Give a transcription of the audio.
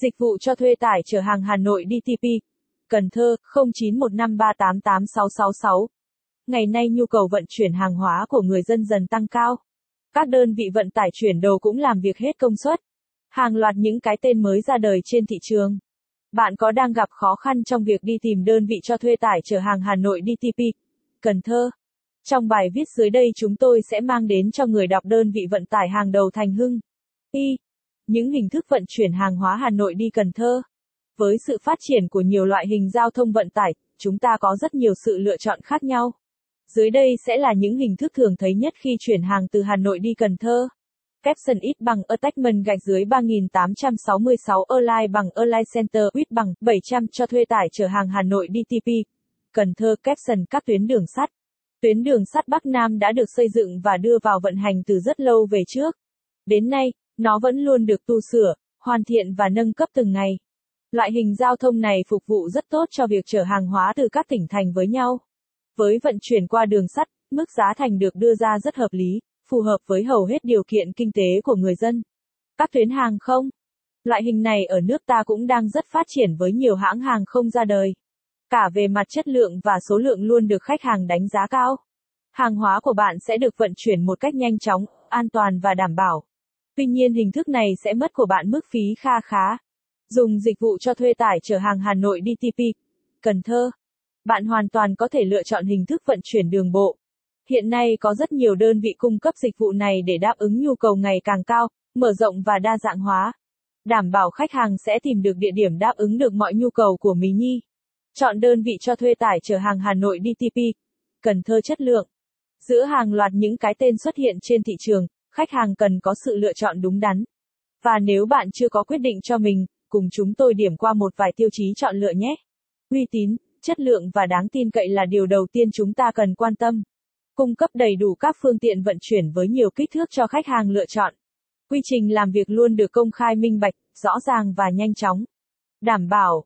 Dịch vụ cho thuê tải chở hàng Hà Nội DTP. Cần Thơ 0915388666. Ngày nay nhu cầu vận chuyển hàng hóa của người dân dần tăng cao. Các đơn vị vận tải chuyển đồ cũng làm việc hết công suất. Hàng loạt những cái tên mới ra đời trên thị trường. Bạn có đang gặp khó khăn trong việc đi tìm đơn vị cho thuê tải chở hàng Hà Nội DTP? Cần Thơ. Trong bài viết dưới đây chúng tôi sẽ mang đến cho người đọc đơn vị vận tải hàng đầu Thành Hưng. Y. Những hình thức vận chuyển hàng hóa Hà Nội đi Cần Thơ. Với sự phát triển của nhiều loại hình giao thông vận tải, chúng ta có rất nhiều sự lựa chọn khác nhau. Dưới đây sẽ là những hình thức thường thấy nhất khi chuyển hàng từ Hà Nội đi Cần Thơ. Capson ít bằng Attachment gạch dưới 3866 Airline bằng Airline Center ít bằng 700 cho thuê tải chở hàng Hà Nội DTP. Cần Thơ Capson các tuyến đường sắt. Tuyến đường sắt Bắc Nam đã được xây dựng và đưa vào vận hành từ rất lâu về trước. Đến nay, nó vẫn luôn được tu sửa, hoàn thiện và nâng cấp từng ngày. Loại hình giao thông này phục vụ rất tốt cho việc chở hàng hóa từ các tỉnh thành với nhau. Với vận chuyển qua đường sắt, mức giá thành được đưa ra rất hợp lý, phù hợp với hầu hết điều kiện kinh tế của người dân. Các tuyến hàng không Loại hình này ở nước ta cũng đang rất phát triển với nhiều hãng hàng không ra đời. Cả về mặt chất lượng và số lượng luôn được khách hàng đánh giá cao. Hàng hóa của bạn sẽ được vận chuyển một cách nhanh chóng, an toàn và đảm bảo. Tuy nhiên hình thức này sẽ mất của bạn mức phí kha khá. Dùng dịch vụ cho thuê tải chở hàng Hà Nội DTP, Cần Thơ. Bạn hoàn toàn có thể lựa chọn hình thức vận chuyển đường bộ. Hiện nay có rất nhiều đơn vị cung cấp dịch vụ này để đáp ứng nhu cầu ngày càng cao, mở rộng và đa dạng hóa. Đảm bảo khách hàng sẽ tìm được địa điểm đáp ứng được mọi nhu cầu của Mí Nhi. Chọn đơn vị cho thuê tải chở hàng Hà Nội DTP. Cần Thơ chất lượng. Giữa hàng loạt những cái tên xuất hiện trên thị trường, khách hàng cần có sự lựa chọn đúng đắn. Và nếu bạn chưa có quyết định cho mình, cùng chúng tôi điểm qua một vài tiêu chí chọn lựa nhé. Uy tín, chất lượng và đáng tin cậy là điều đầu tiên chúng ta cần quan tâm. Cung cấp đầy đủ các phương tiện vận chuyển với nhiều kích thước cho khách hàng lựa chọn. Quy trình làm việc luôn được công khai minh bạch, rõ ràng và nhanh chóng. Đảm bảo,